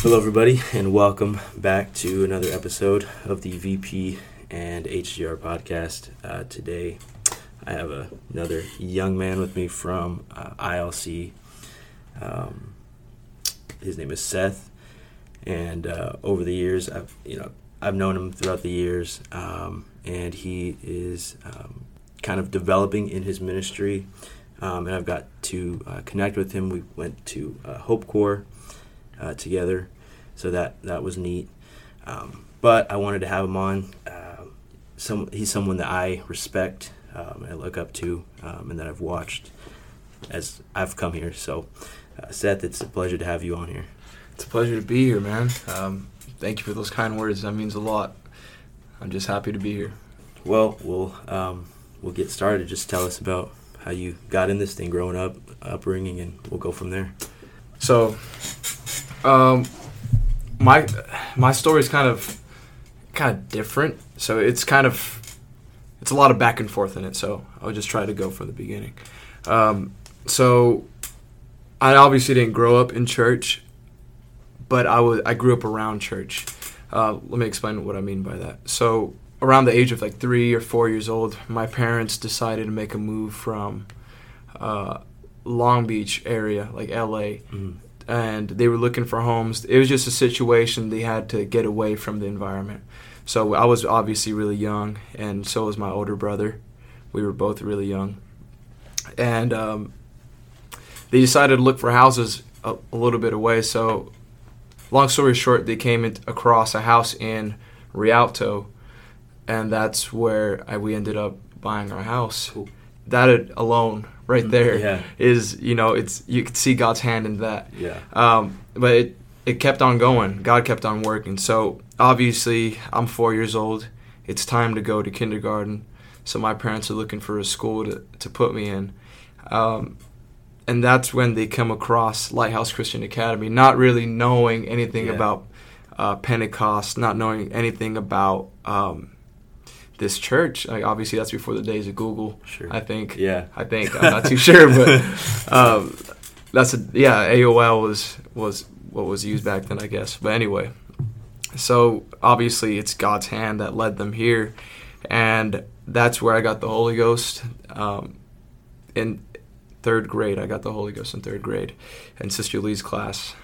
Hello, everybody, and welcome back to another episode of the VP and HGR podcast. Uh, today, I have a, another young man with me from uh, ILC. Um, his name is Seth, and uh, over the years, I've you know I've known him throughout the years, um, and he is um, kind of developing in his ministry. Um, and I've got to uh, connect with him. We went to uh, Hope Corps uh, together, so that that was neat. Um, but I wanted to have him on. Uh, some he's someone that I respect, um, I look up to, um, and that I've watched as I've come here. So, uh, Seth, it's a pleasure to have you on here. It's a pleasure to be here, man. Um, thank you for those kind words. That means a lot. I'm just happy to be here. Well, we'll um, we'll get started. Just tell us about how you got in this thing growing up, upbringing, and we'll go from there. So, um, my my story is kind of kind of different. So it's kind of it's a lot of back and forth in it. So I'll just try to go from the beginning. Um, so I obviously didn't grow up in church, but I was I grew up around church. Uh, let me explain what I mean by that. So around the age of like three or four years old, my parents decided to make a move from uh, Long Beach area, like LA, Mm. And they were looking for homes. It was just a situation they had to get away from the environment. So I was obviously really young, and so was my older brother. We were both really young, and um, they decided to look for houses a, a little bit away. So, long story short, they came in, across a house in Rialto, and that's where I, we ended up buying our house. That alone, right there, yeah. is you know it's you can see God's hand in that. Yeah. Um, but it it kept on going. God kept on working. So obviously, I'm four years old. It's time to go to kindergarten. So my parents are looking for a school to, to put me in. Um, and that's when they come across Lighthouse Christian Academy, not really knowing anything Yeah. about uh, Pentecost, not knowing anything about um, this church. Like obviously, that's before the days of Google. Sure. I think. Yeah. I think I'm not too sure, but um, that's a yeah. AOL was was what was used back then, I guess. But anyway, so obviously it's God's hand that led them here, and that's where I got the Holy Ghost. Um, in third grade, I got the Holy Ghost in third grade, in Sister Lee's class.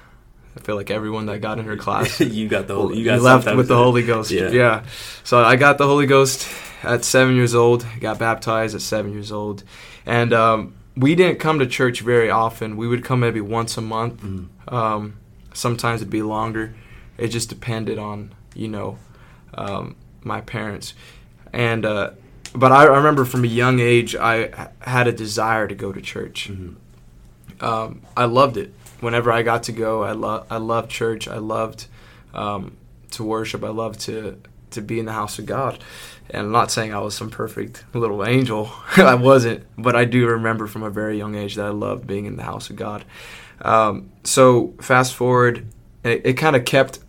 I feel like everyone that got in her class you got the. You, you got left with the Holy Ghost. Yeah. Yeah. So I got the Holy Ghost at seven years old. Got baptized at seven years old, and um, we didn't come to church very often. We would come maybe once a month. Mm. Um, sometimes it'd be longer. It just depended on you know um, my parents, and uh, but I, I remember from a young age I had a desire to go to church Mhm. um, I loved it. Whenever I got to go, I love I loved church. I loved um, to worship. I loved to to be in the house of God. And I'm not saying I was some perfect little angel. I wasn't, but I do remember from a very young age that I loved being in the house of God. Um, so fast forward, it, it kind of kept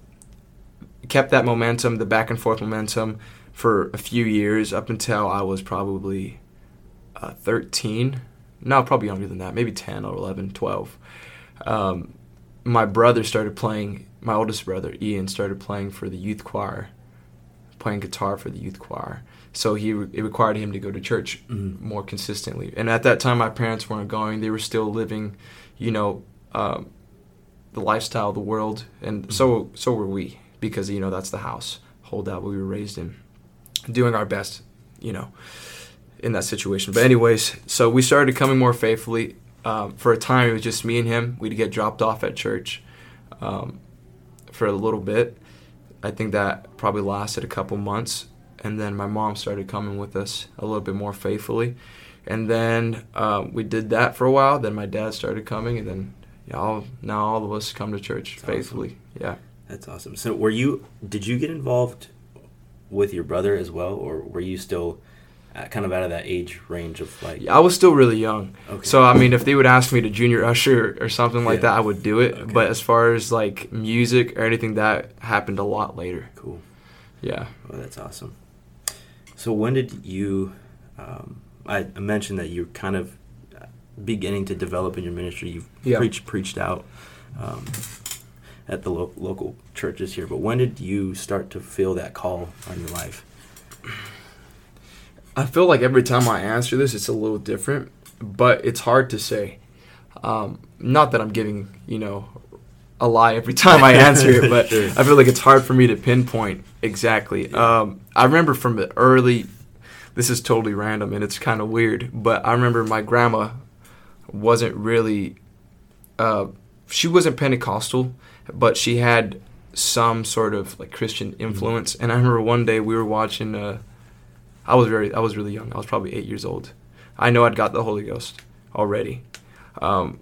kept that momentum, the back and forth momentum, for a few years up until I was probably uh, 13 no, probably younger than that, maybe 10 or 11, 12. Um, my brother started playing, my oldest brother, Ian, started playing for the youth choir, playing guitar for the youth choir. So he it required him to go to church Mhm. more consistently. And at that time, my parents weren't going; they were still living, you know, um, the lifestyle of the world, and so so were we because you know that's the house hold that we were raised in, doing our best, you know in that situation. But anyways, so we started coming more faithfully. Um, for a time, it was just me and him. We'd get dropped off at church um, for a little bit. I think that probably lasted a couple months, and then my mom started coming with us a little bit more faithfully. And then uh, we did that for a while. Then my dad started coming, and then yeah, all, now all of us come to church That's awesome. faithfully. Yeah. That's awesome. So, were you? Did you get involved with your brother as well, or were you still kind of out of that age range of like? I was still really young. Okay. So I mean, if they would ask me to junior usher or something like Yeah. that, I would do it. Okay. But as far as like music or anything, that happened a lot later. Cool. Yeah. Well, that's awesome. So, when did you? Um, I I mentioned that you're kind of beginning to develop in your ministry. You've Yeah. preached preached out. Um, at the lo- local churches here. But when did you start to feel that call on your life? I feel like every time I answer this, it's a little different, but it's hard to say. Um, not that I'm giving, you know, a lie every time I answer it, but Sure. I feel like it's hard for me to pinpoint exactly. Um, I remember from the early, this is totally random and it's kind of weird, but I remember my grandma wasn't really, uh, she wasn't Pentecostal, but she had some sort of like Christian influence. And I remember one day we were watching. Uh, I was very, I was really young. I was probably eight years old. I know I'd got the Holy Ghost already. Um,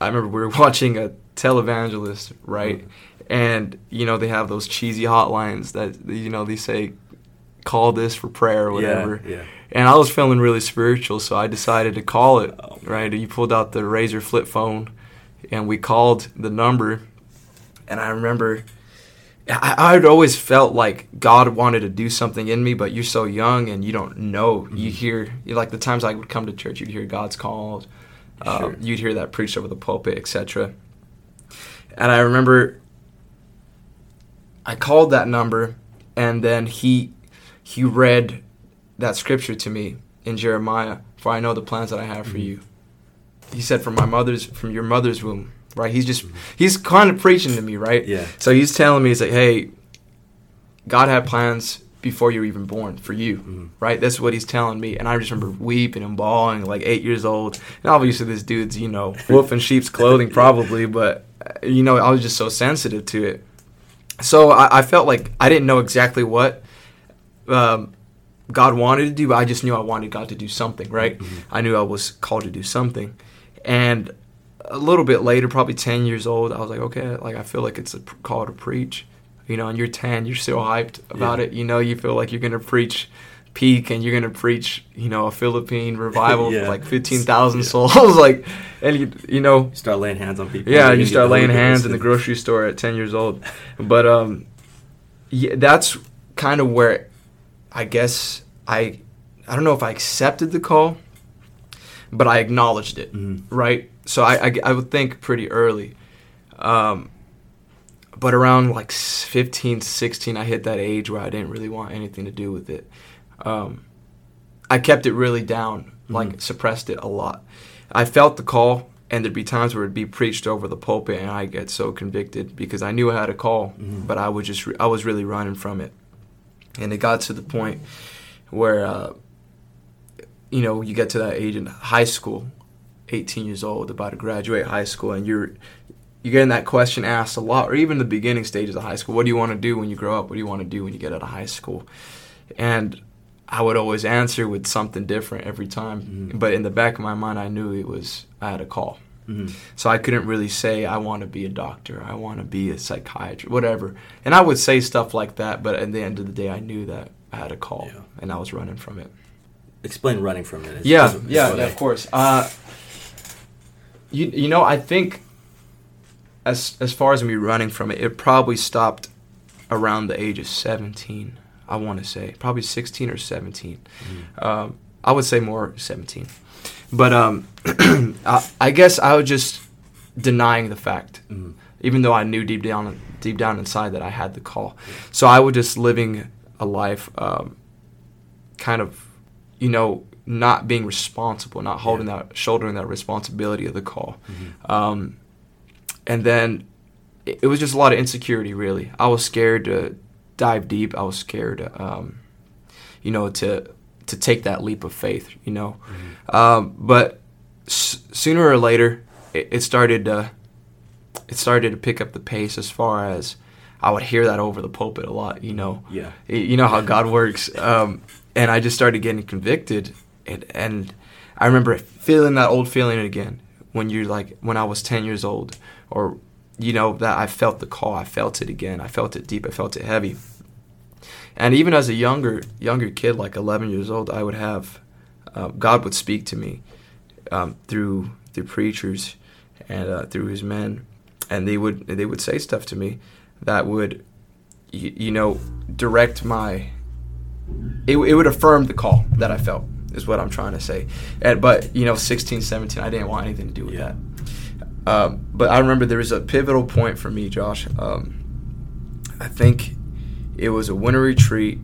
I remember we were watching a televangelist, right? And you know they have those cheesy hotlines that you know they say, "Call this for prayer" or whatever. Yeah, yeah. And I was feeling really spiritual, so I decided to call it. Oh, right? You pulled out the Razr flip phone, and we called the number. And I remember, I, I'd always felt like God wanted to do something in me, but you're so young and you don't know. You Mhm. hear, you like the times I would come to church, you'd hear God's call, uh, Sure. you'd hear that preached over the pulpit, etc. And I remember, I called that number, and then he he read that scripture to me in Jeremiah, for I know the plans that I have for Mhm. you. He said, from my mother's, from your mother's womb, right? He's just, he's kind of preaching to me, right? Yeah. So he's telling me, he's like, hey, God had plans before you were even born for you, Mhm. right? That's what he's telling me. And I just remember weeping and bawling, like eight years old. And obviously, this dude's, you know, wolf in sheep's clothing, probably, but, uh, you know, I was just so sensitive to it. So I, I felt like I didn't know exactly what um, God wanted to do, but I just knew I wanted God to do something, right? Mhm. I knew I was called to do something. And a little bit later, probably 10 years old, I was like, okay, like I feel like it's a call to preach. You know, and you're 10, you're still hyped about Yeah. it. You know, you feel like you're going to preach peak and you're going to preach, you know, a Philippine revival Yeah. for like 15,000 Yeah. souls. like, and you, you know, You start laying hands on people. yeah, you start laying hands Ghost in the grocery store at 10 years old. But um, yeah, that's kind of where I guess I, I don't know if I accepted the call, but I acknowledged it, Mhm. right? So I, I, I would think pretty early. Um, but around like s- 15, 16, I hit that age where I didn't really want anything to do with it. Um, I kept it really down, like Mhm. suppressed it a lot. I felt the call, and there'd be times where it'd be preached over the pulpit, and I get so convicted because I knew I had a call, Mhm. but I was just I was really running from it, and it got to the point where, uh, you know, you get to that age in high school, 18 years old, about to graduate high school, and you're you're getting that question asked a lot, or even the beginning stages of high school. What do you want to do when you grow up? What do you want to do when you get out of high school? And I would always answer with something different every time. Mhm. But in the back of my mind, I knew it was I had a call. Mhm. So I couldn't really say I want to be a doctor, I want to be a psychiatrist, whatever. And I would say stuff like that, but at the end of the day, I knew that I had a call, Yeah. and I was running from it. Explain running from it. It's- Yeah, it's- it's yeah, yeah, I- of course. Uh, you you know, I think as as far as me running from it, it probably stopped around the age of seventeen. I want to say probably sixteen or seventeen. Mhm. Um, I would say more seventeen, but um, I, I guess I was just denying the fact, Mhm. even though I knew deep down deep down inside that I had the call. So I was just living a life, um, kind of, you know, not being responsible, not holding Yeah. that, shouldering that responsibility of the call. Mhm. Um, and then it, it was just a lot of insecurity, really. I was scared to dive deep. I was scared, um, you know, to to take that leap of faith, you know. Mhm. Um, but s- sooner or later, it, it started to it started to pick up the pace as far as I would hear that over the pulpit a lot, you know. Yeah. You know how God works, um, and I just started getting convicted, and and I remember feeling that old feeling again when you're like when I was ten years old, or you know that I felt the call, I felt it again, I felt it deep, I felt it heavy, and even as a younger younger kid, like eleven years old, I would have uh, God would speak to me um, through through preachers and uh, through His men, and they would they would say stuff to me that would you, you know direct my it, it would affirm the call that I felt is what I'm trying to say. And, but you know 16 17 I didn't want anything to do with Yeah. that. Um, but I remember there was a pivotal point for me, Josh. Um, I think it was a winter retreat.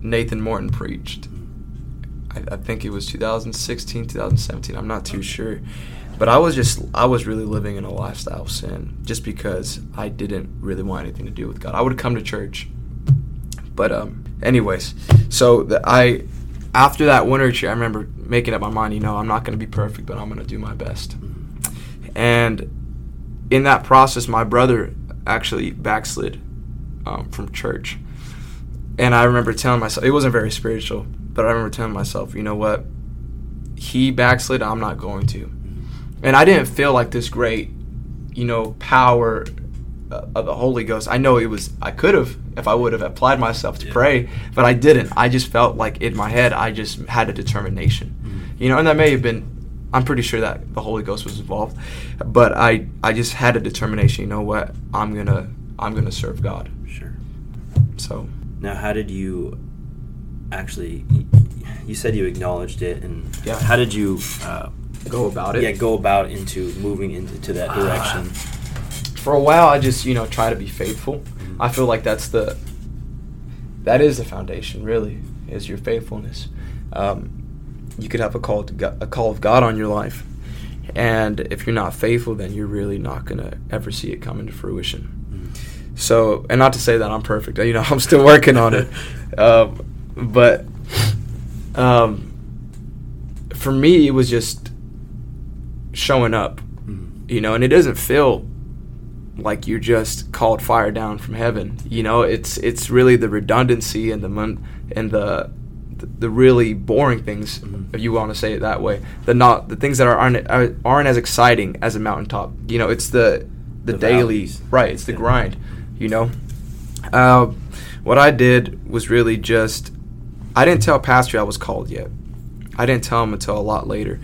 Nathan Morton preached. I, I think it was 2016, 2017. I'm not too sure, but I was just I was really living in a lifestyle of sin just because I didn't really want anything to do with God. I would come to church, but um, anyways, so the, I after that winter I remember making up my mind. You know, I'm not going to be perfect, but I'm going to do my best. And in that process, my brother actually backslid um, from church. And I remember telling myself, it wasn't very spiritual, but I remember telling myself, you know what? He backslid, I'm not going to. And I didn't feel like this great, you know, power of the Holy Ghost. I know it was, I could have if I would have applied myself to Yeah. pray, but I didn't. I just felt like in my head, I just had a determination. Mhm. You know, and that may have been, I'm pretty sure that the Holy Ghost was involved, but I, I just had a determination. You know what? I'm gonna, I'm gonna serve God. Sure. So Now, how did you actually? You said you acknowledged it, and Yeah. how did you? Uh, go about it. yeah, go about into moving into to that Ah. direction. For a while i just you know try to be faithful Mhm. i feel like that's the that is the foundation really is your faithfulness um, you could have a call to God, a call of god on your life and if you're not faithful then you're really not going to ever see it come into fruition Mhm. so and not to say that i'm perfect you know i'm still working on it um, but um, for me it was just showing up Mhm. you know and it doesn't feel like you just called fire down from heaven. You know it's it's really the redundancy and the mon- and the the really boring things if you want to say it that way. The not the things that are aren't are- aren't as exciting as a mountaintop. You know it's the the, The daily valleys. right it's the Yeah. grind you know? Uh, what i did was really just i didn't tell pastor i was called yet. I didn't tell him until a lot later.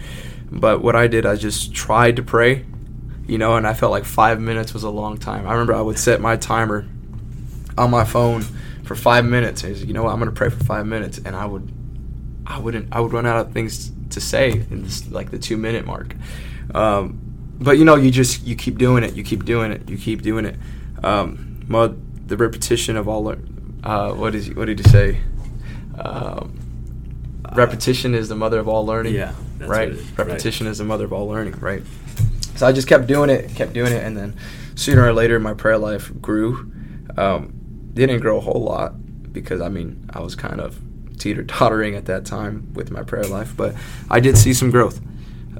But what i did i just tried to pray you know and i felt like five minutes was a long time. I remember i would set my timer on my phone for five minutes. And you know what? I'm gonna pray for five minutes. And i would i wouldn't i would run out of things to say in this like the two minute mark. Um, but you know you just you keep doing it you keep doing it you keep doing it. Um, the repetition of all uh, what is what did you say? Um, repetition is the mother of all learning Yeah, right? what it is, repetition is the mother of all learning right so i just kept doing it kept doing it and then sooner or later my prayer life grew. Um, didn't grow a whole lot because i mean i was kind of teeter tottering at that time with my prayer life but i did see some growth.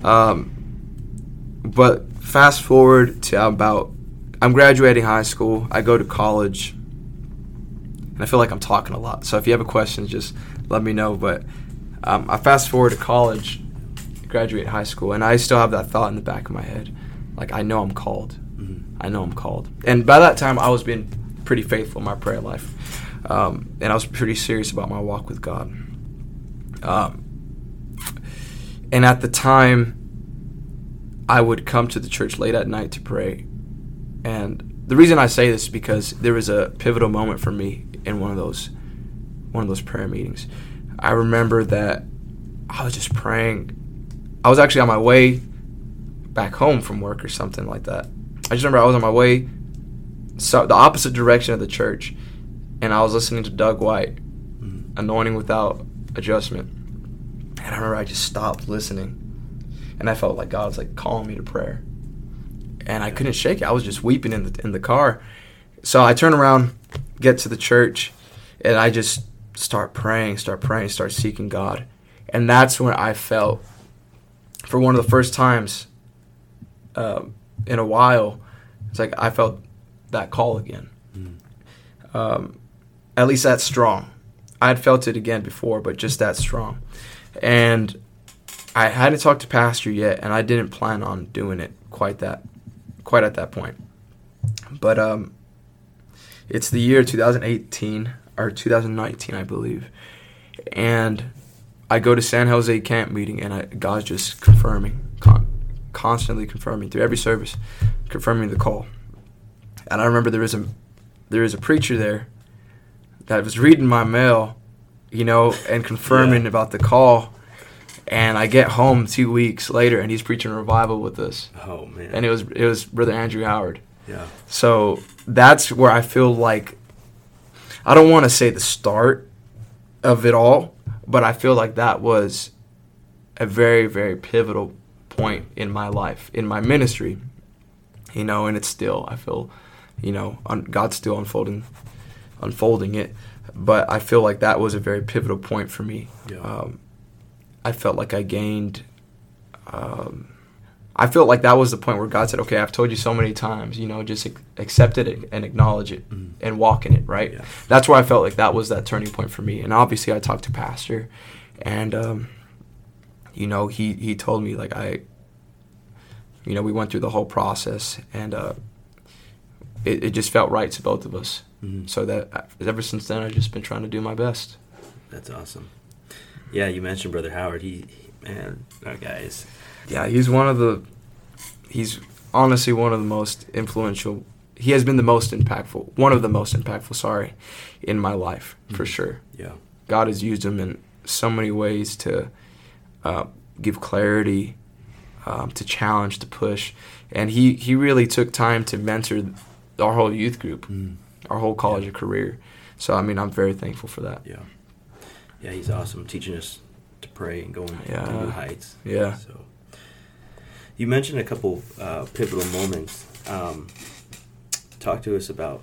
Um, but fast forward to about i'm graduating high school. I go to college and i feel like i'm talking a lot. So if you have a question just let me know. But um, i fast forward to college graduate high school and i still have that thought in the back of my head like i know i'm called Mhm. i know i'm called and by that time i was being pretty faithful in my prayer life um, and i was pretty serious about my walk with god um, and at the time I would come to the church late at night to pray. And the reason I say this is because there was a pivotal moment for me in one of those one of those prayer meetings. I remember that I was just praying. I was actually on my way back home from work or something like that. I just remember I was on my way so the opposite direction of the church and I was listening to Doug White, Mhm. Anointing Without Adjustment. And I remember I just stopped listening and I felt like God was like calling me to prayer, and I couldn't shake it. I was just weeping in the in the car. So I turn around, get to the church, and I just start praying, start praying, start seeking God, and that's when I felt, for one of the first times, um, in a while, it's like I felt that call again. Mhm. Um, at least that strong. I had felt it again before, but just that strong, and I hadn't talked to pastor yet, and I didn't plan on doing it quite that, quite at that point. But um, it's the year 2018 or 2019, I believe, and I go to San Jose camp meeting, and I, God's just confirming, con- constantly confirming through every service, confirming the call. And I remember there was a there was a preacher there that was reading my mail, you know, and confirming Yeah. about the call And I get home two weeks later, and he's preaching revival with us, Oh man. and it was it was Brother Andrew Howard. yeah. So that's where I feel like I don't want to say the start of it all, but I feel like that was a very very pivotal point in my life, in my ministry. You know, and it's still I feel, you know, un- God's still unfolding unfolding it, but I feel like that was a very pivotal point for me. Yeah. Um, I felt like I gained um, I felt like that was the point where God said, "Okay, I've told you so many times, you know, just ac- accept it and acknowledge it Mhm. and walk in it." Right. Yeah. That's where I felt like that was that turning point for me. And obviously, I talked to Pastor, and um, you know, he he told me like I, you know, we went through the whole process, and uh, it it just felt right to both of us. Mhm. So that uh, ever since then, I've just been trying to do my best. That's awesome. Yeah, you mentioned Brother Howard. He, he man, that guy is. Yeah, he's one of the. He's honestly one of the most influential. He has been the most impactful. One of the most impactful. Sorry, in my life for Mhm. sure. Yeah. God has used him in so many ways to uh, give clarity, um, to challenge, to push, and he he really took time to mentor our whole youth group, Mm. our whole college and career. So I mean, I'm very thankful for that. Yeah. Yeah, he's awesome, teaching us to pray and going to Yeah. new heights. Yeah. So, you mentioned a couple uh, pivotal moments. Um, talk to us about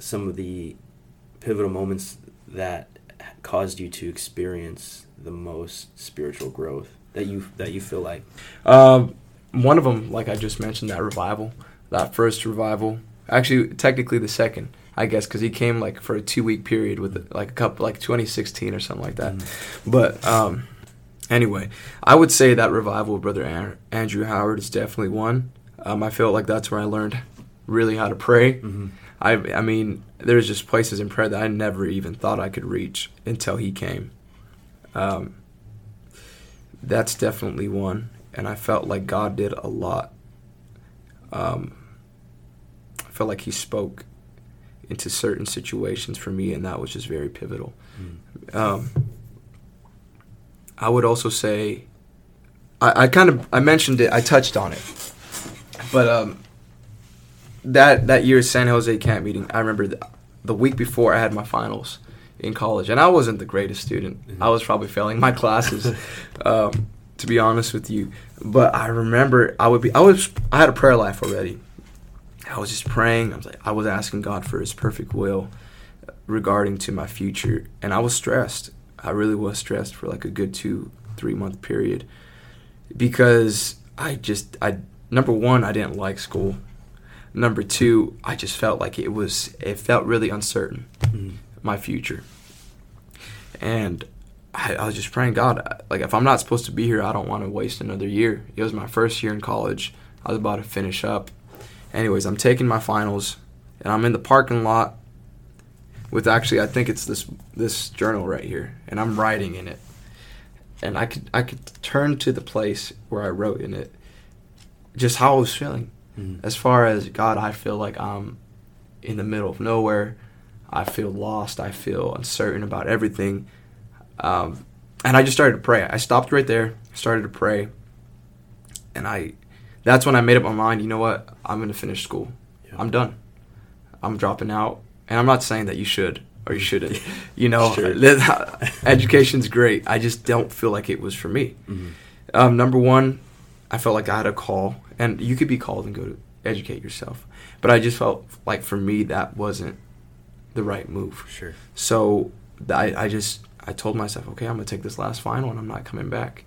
some of the pivotal moments that caused you to experience the most spiritual growth that you that you feel like. Um, one of them, like I just mentioned, that revival, that first revival. Actually, technically the second, I guess, because he came like for a two week period with like a couple, like 2016 or something like that. Mm. But um, anyway, I would say that revival with Brother An- Andrew Howard is definitely one. Um, I feel like that's where I learned really how to pray. Mhm. I, I mean, there's just places in prayer that I never even thought I could reach until he came. Um, that's definitely one, and I felt like God did a lot. Um, I felt like He spoke into certain situations for me, and that was just very pivotal. Mm. Um, I would also say, I, I kind of I mentioned it, I touched on it, but um, that that year's San Jose camp meeting, I remember the, the week before I had my finals in college, and I wasn't the greatest student. Mhm. I was probably failing my classes, um, to be honest with you. But I remember I would be I was I had a prayer life already. I was just praying. I was like I was asking God for His perfect will regarding to my future, and I was stressed. I really was stressed for like a good two three month period because I just I number one I didn't like school. Number two, I just felt like it was it felt really uncertain Mm. my future. And I, I was just praying, God, like if I'm not supposed to be here, I don't want to waste another year. It was my first year in college. I was about to finish up. Anyways, I'm taking my finals, and I'm in the parking lot with actually I think it's this this journal right here, and I'm writing in it. And I could I could turn to the place where I wrote in it, just how I was feeling Mm. as far as God, I feel like I'm in the middle of nowhere. I feel lost. I feel uncertain about everything. Um, and I just started to pray. I stopped right there, started to pray. And I, that's when I made up my mind, you know what? I'm going to finish school. Yeah. I'm done. I'm dropping out. And I'm not saying that you should or you shouldn't. You know, Sure. education's great. I just don't feel like it was for me. Mhm. Um, number one, I felt like I had a call, and you could be called and go to educate yourself. But I just felt like for me that wasn't the right move. Sure. So I, I just I told myself, okay, I'm gonna take this last final, and I'm not coming back.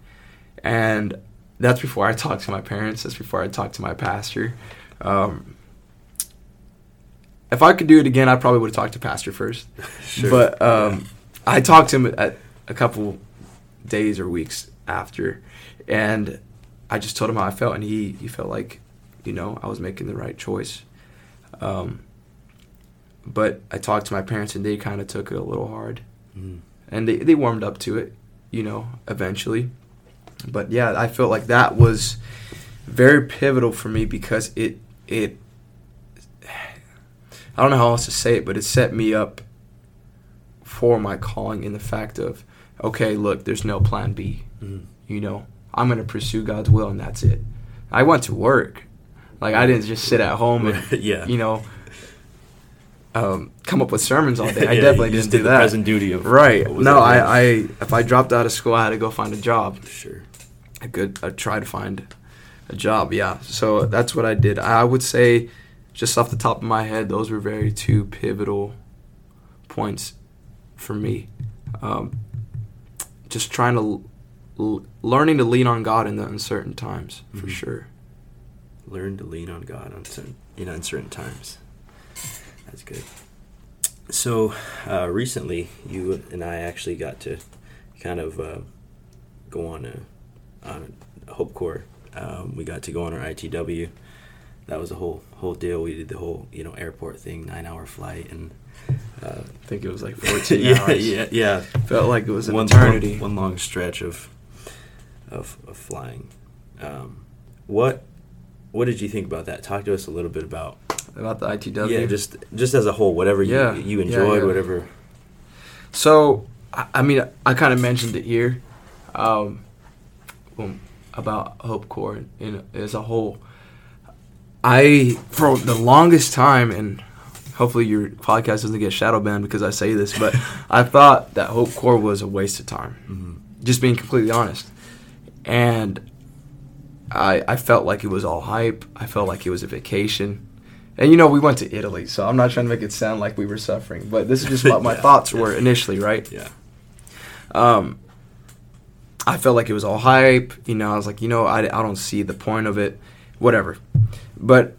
And that's before I talked to my parents. That's before I talked to my pastor. Um, if I could do it again, I probably would have talked to pastor first. Sure. But um, I talked to him at a couple days or weeks after, and I just told him how I felt, and he he felt like, you know, I was making the right choice. Um, but I talked to my parents, and they kind of took it a little hard, Mm. and they they warmed up to it, you know, eventually. But yeah, I felt like that was very pivotal for me because it it I don't know how else to say it, but it set me up for my calling in the fact of, okay, look, there's no plan B. Mm. you know, I'm going to pursue God's will and that's it. I went to work. Like I didn't just sit at home and yeah. you know um, come up with sermons all day. I Yeah, definitely didn't did do that. present duty of right. No. I, I if I dropped out of school, I had to go find a job. sure. I could I'd try to find a job. Yeah. So that's what I did. I would say, just off the top of my head, those were very two pivotal points for me. Um, just trying to l- learning to lean on God in the uncertain times for Mhm. sure. Learn to lean on God in uncertain times. That's good. So uh, recently, you and I actually got to kind of uh, go on a on a Hope Corps. Um, we got to go on our ITW. That was a whole whole deal. We did the whole you know airport thing, nine hour flight, and uh, I think it was like 14 yeah, hours. yeah, yeah. Felt like it was an one, eternity. One, one long stretch of of, of flying. Um, what what did you think about that? Talk to us a little bit about About the ITW. yeah, just just as a whole, whatever you Yeah, you enjoyed, yeah. whatever. So, I, I mean, I kind of mentioned it here um, about Hope Corps in, as a whole. I, for the longest time, and hopefully your podcast doesn't get shadow banned because I say this, but I thought that Hope Corps was a waste of time. Mhm. Just being completely honest. And I, I felt like it was all hype. I felt like it was a vacation. And you know, we went to Italy, so I'm not trying to make it sound like we were suffering, but this is just what my Yeah. thoughts were initially, right? Yeah. Um, I felt like it was all hype. You know, I was like, you know, I, I don't see the point of it, whatever. But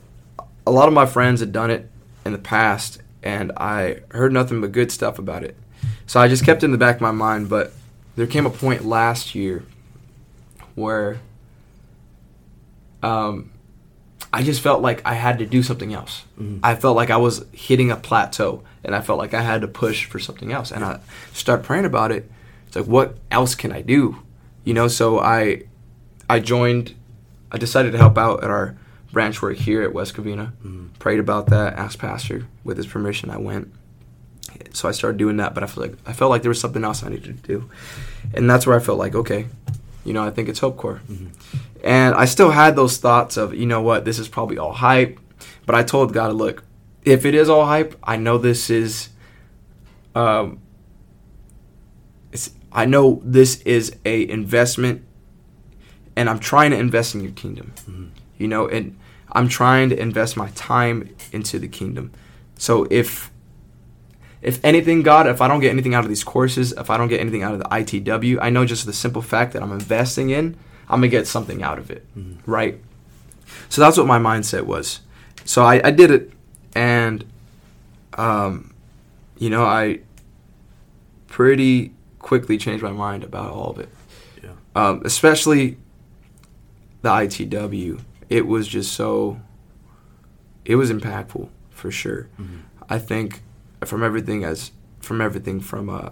a lot of my friends had done it in the past, and I heard nothing but good stuff about it. So I just kept it in the back of my mind. But there came a point last year where um, I just felt like I had to do something else. Mhm. I felt like I was hitting a plateau, and I felt like I had to push for something else. And I started praying about it. It's like, what else can I do? You know, so I, I joined. I decided to help out at our branch work here at West Covina. Mhm. Prayed about that. Asked pastor with his permission. I went. So I started doing that, but I felt like I felt like there was something else I needed to do, and that's where I felt like, okay, you know, I think it's Hope Corps. Mhm. And I still had those thoughts of, you know what, this is probably all hype. But I told God, look, if it is all hype, I know this is, um, it's, I know this is a investment, and I'm trying to invest in your kingdom. Mhm. You know, and I'm trying to invest my time into the kingdom. So if if anything, God, if I don't get anything out of these courses, if I don't get anything out of the ITW, I know just the simple fact that I'm investing in, I'm gonna get something out of it, Mhm. right? So that's what my mindset was. So I, I did it, and um, you know, I pretty quickly changed my mind about all of it Yeah. um, especially the ITW. It was just so. It was impactful for sure. Mhm. I think from everything as from everything from uh,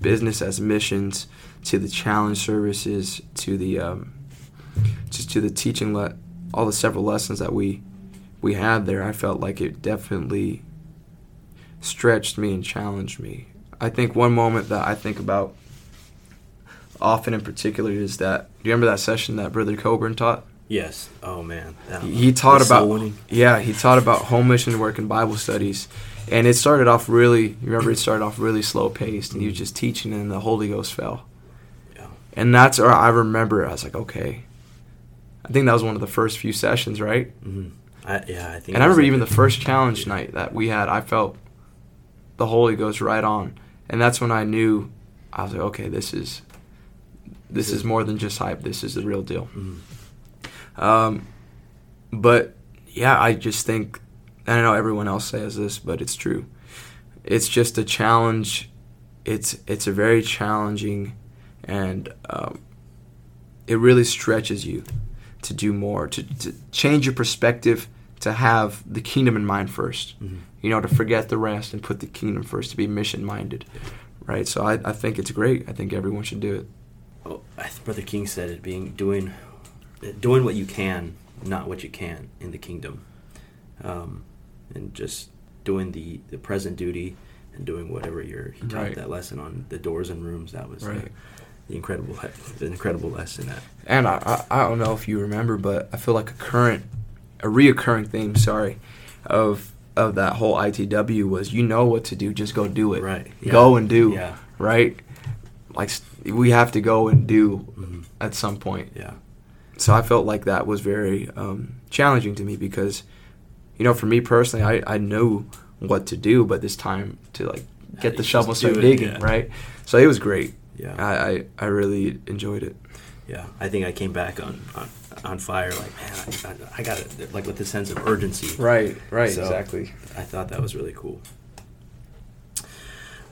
business as missions to the challenge services to the um, just to the teaching le- all the several lessons that we we had there. I felt like it definitely stretched me and challenged me. I think one moment that I think about often in particular is that do you remember that session that Brother Coburn taught? Yes. Oh man. That- He taught about winning. yeah, he taught about home mission work and Bible studies, and it started off really. You remember it started off really slow paced, and he was just teaching, and the Holy Ghost fell, Yeah. and that's where I remember. I was like, okay, I think that was one of the first few sessions, right? Mhm. I, yeah, I think. And I remember like even the first challenge night that we had, I felt the Holy Ghost right on, and that's when I knew I was like, okay, this is this is more than just hype. This is the real deal. Mhm. Um, but yeah, I just think and I know everyone else says this, but it's true. It's just a challenge. It's it's a very challenging, and um, it really stretches you to do more, to, to change your perspective, to have the kingdom in mind 1st Mhm. You know, to forget the rest and put the kingdom first, to be mission minded, right? So I, I think it's great. I think everyone should do it. Oh, Brother King said it being doing doing what you can, not what you can in the kingdom, um, and just doing the the present duty and doing whatever you're. He taught Right. that lesson on the doors and rooms. That was uh, Right. the incredible the incredible lesson that And I, I I don't know if you remember, but I feel like a current, a reoccurring theme. Sorry, of of that whole ITW was you know what to do, just go do it. right Go and do. yeah Right. Like we have to go and do hmm at some point. yeah So I felt like that was very um, challenging to me because, you know, for me personally, I I knew what to do, but this time to like get the shovel and start digging. yeah. Right. So it was great. yeah I, I I really enjoyed it. yeah I think I came back on on, on fire like man I, I, I got it like with the sense of urgency Right. Right. So- exactly. I thought that was really cool.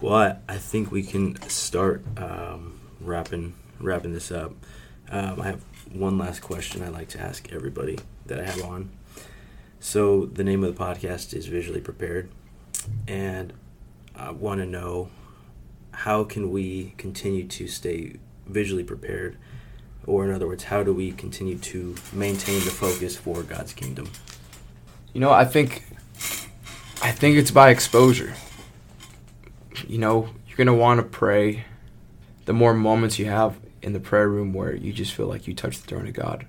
Well, I, I think we can start um, wrapping wrapping this up. Um, I have one last question I'd like to ask everybody that I have on. So the name of the podcast is Visually Prepared, and I want to know how can we continue to stay visually prepared, or in other words, how do we continue to maintain the focus for God's kingdom? You know, I think I think it's by exposure. You know, you're gonna want to pray. The more moments you have in the prayer room where you just feel like you touch the throne of God,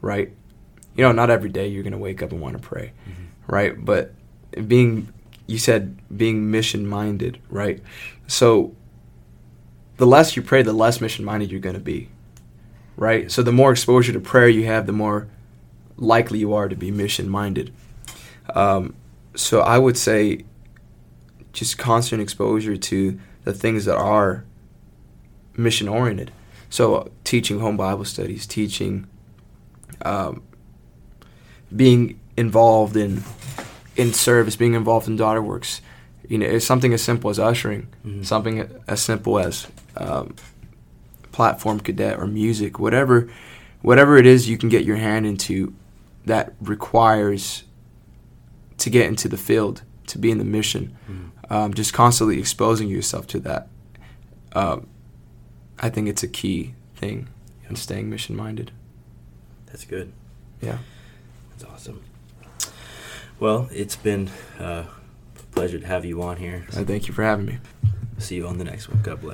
right? You know, not every day you're gonna wake up and want to pray, right? But being, you said being mission minded, right? So the less you pray, the less mission minded you're gonna be, right? So the more exposure to prayer you have, the more likely you are to be mission minded. Um, so I would say just constant exposure to the things that are mission oriented. So teaching home Bible studies, teaching, um, being involved in in service, being involved in daughter works. You know, it's something as simple as ushering, Mhm. something as simple as um, platform cadet or music, whatever, whatever it is you can get your hand into that requires to get into the field, to be in the mission, Mhm. um, just constantly exposing yourself to that. Um, I think it's a key thing in staying mission minded. That's good. Yeah. That's awesome. Well, it's been uh, a pleasure to have you on here. I thank you for having me. See you on the next one. God bless.